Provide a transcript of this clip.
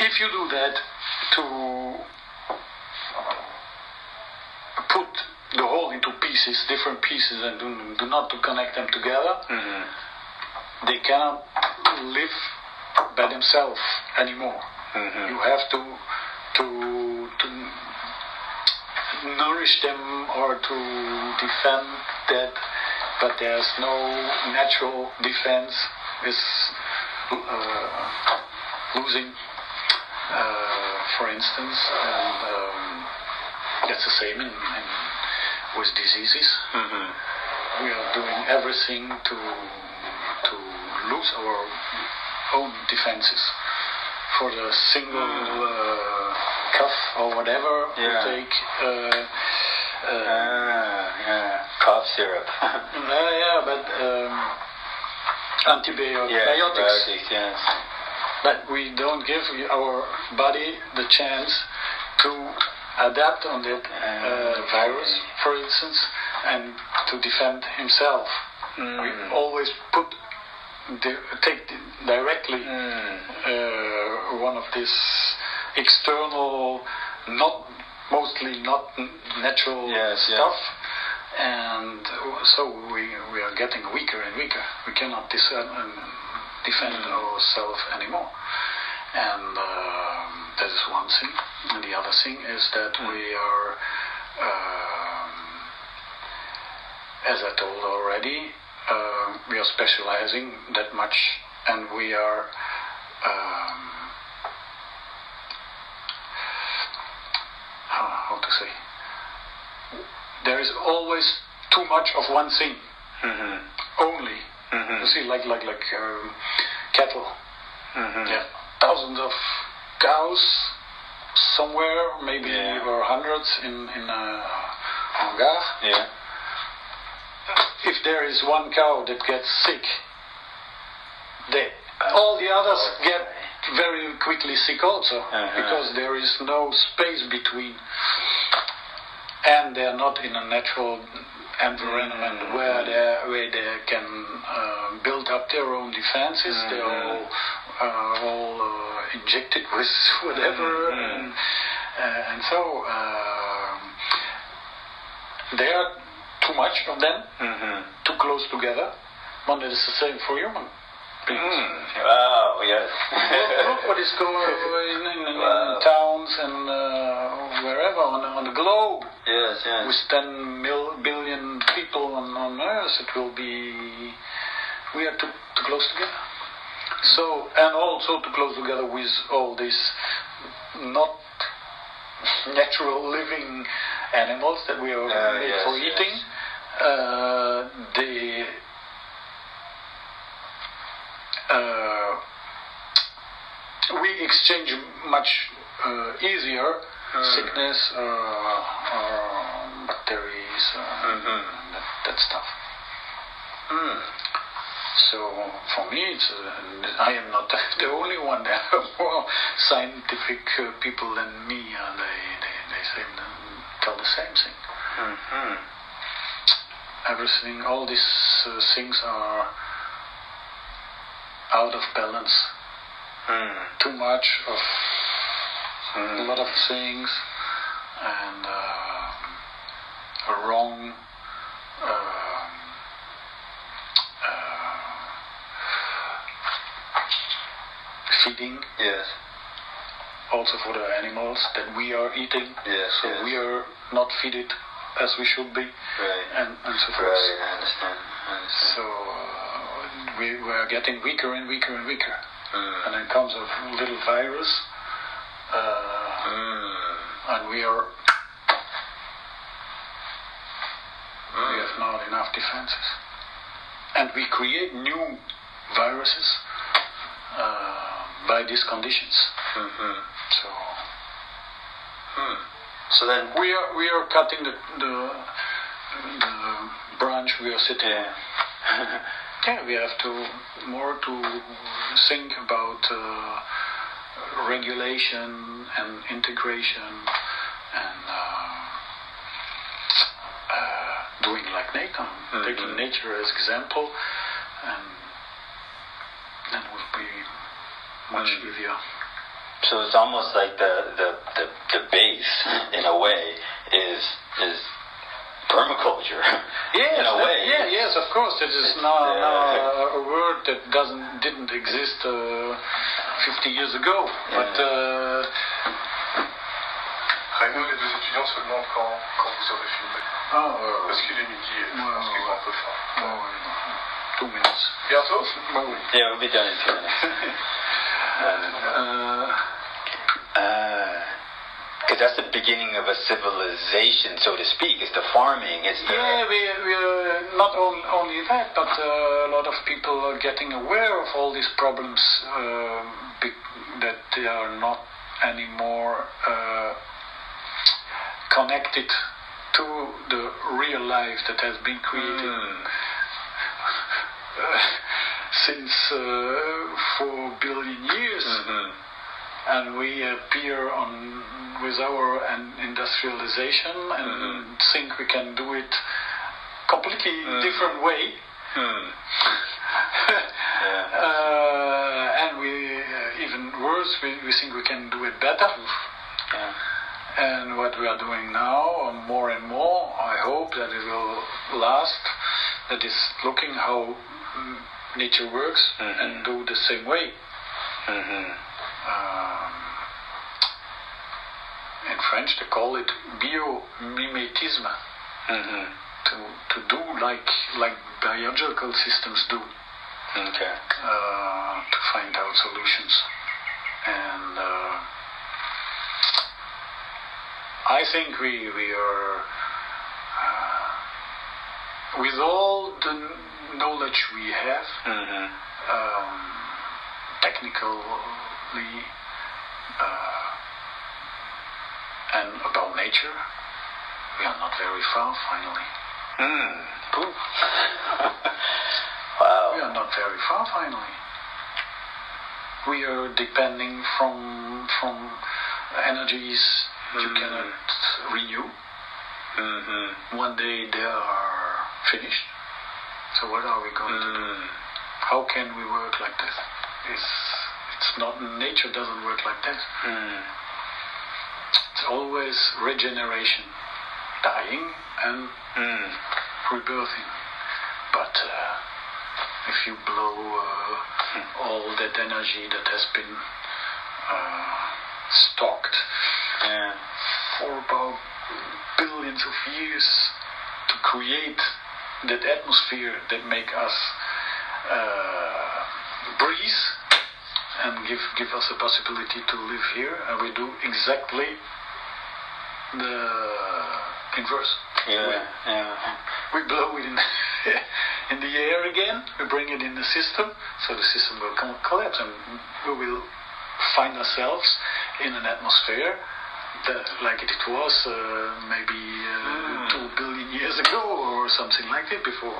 If you do that to put the whole into pieces, different pieces, and do, do not to connect them together, Mm-hmm. they cannot live by themselves anymore. Mhm. You have to to to nourish them or to defend that, but there's no natural defense. Is uh, losing, uh, for instance, and um, that's the same in, in with diseases Mm-hmm. we are doing everything to to lose our own defenses for the single uh, cough or whatever Yeah. we take uh, uh, Ah, yeah. Cough syrup. yeah, yeah but um, antibiotics yeah, antibiotics, yes. But we don't give our body the chance to adapt on that uh, virus for instance and to defend himself Mm. we always put di- take di- directly Mm. uh, one of these external, not mostly not natural Yes, yes. stuff, and so we we are getting weaker and weaker. We cannot dis- uh, um, defend Mm. ourselves anymore, and um, that is one thing. And the other thing is that Mm. we are. Um, as I told already, uh, we are specializing that much, and we are um, how, how to say. There is always too much of one thing Mm-hmm. only. Mhm. You see, like like like um, cattle. Mm-hmm. Yeah, thousands of cows somewhere, maybe Yeah. or hundreds in in a hangar. Yeah. if there is one cow that gets sick, they, all the others get very quickly sick also Uh-huh. because there is no space between, and they are not in a natural environment where they where they can uh, build up their own defenses. They are Mhm. all uh, all uh, injected with whatever, Mhm. and, uh, and so. Um, there are too much of them, Mm-hmm. too close together. But it is the same for human beings. Mm. Wow, yes. look, look what is going on in, in, in Wow. towns and uh, wherever on, on the globe. Yes, yes. With 10 mil, billion people on, on Earth, it will be. We are too, too close together. So, and also too close together with all these not natural living animals that we are Uh, made yes, for yes. eating. Uh, they uh, we exchange much uh, easier Hmm. sickness uh, or bacteria uh, Mhm. that, that stuff. Mm. So for me, it's uh, I am not the only one. There are more scientific uh, people than me, and they they, they say, tell the same thing. Mm-hmm. Everything, all these uh, things are out of balance. Mm. Too much of a Mm. lot of things, and uh, a wrong. um uh, feeding Yes. also for the animals that we are eating. Yes, So yes. we are not feeded as we should be, Right. and, and so forth. Right, I understand. I understand. So uh, we, we are getting weaker and weaker and weaker. Mm. And then comes a little virus, uh, Mm. and we are we Mm. Have not enough defenses, and we create new viruses uh, by these conditions. Mm-hmm. So Hmm. So then, we are we are cutting the the, the branch we are sitting. yeah. Yeah, we have to more to think about uh, regulation and integration and uh, uh, doing like nature, taking nature as example, and that would be much Mm. easier. So it's almost like the, the, the, the base, in a way, is is permaculture. Yes, in a that- way. yeah, yes, of course. It is now, uh, now a, a word that doesn't didn't exist uh, 50 years ago. But uh, Raymond, les deux étudiants se demandent quand, quand vous aurez filmé. oh, uh, Parce qu'il est midi un peu faim. two minutes. Bientôt Yeah, we'll be done in two minutes. Uh, Because that's the beginning of a civilization, so to speak. It's the farming. It's the yeah, we, we uh, not on, only that, but uh, a lot of people are getting aware of all these problems uh, be- that they are not anymore uh, connected to the real life that has been created Hmm. Uh, since uh, four billion years, Mhm. and we appear on with our an industrialization and Mhm. think we can do it completely Mm. different way. Hmm. uh, and we uh, even worse, we, we think we can do it better. Yeah. And what we are doing now, more and more, I hope that it will last. That is looking how nature works Mhm. and do the same way. Mhm. Um, in French, they call it biomimetisme. Mhm. To, to do like like biological systems do, Okay. uh, to find out solutions. And uh, I think we we are uh, with all the knowledge we have, Mhm. um, technically uh, and about nature, we are not very far. Finally, Hmm. Ooh. we are not very far. Finally, we are depending from from energies you Mhm. cannot renew. Mhm. One day they are finished. So what are we going to do? Hmm. How can we work like this? It's it's not nature doesn't work like this. Hmm. It's always regeneration, dying and Hmm. rebirthing. But uh, if you blow uh, all that energy that has been uh, stocked Yeah. for about billions of years to create that atmosphere that make us uh, breathe and give give us a possibility to live here, and we do exactly the inverse. Yeah. Yeah. We blow it in, in the air again, we bring it in the system, so the system will come, collapse, and we will find ourselves in an atmosphere that, like it was uh, maybe uh, Mm. two billion years ago or something like that before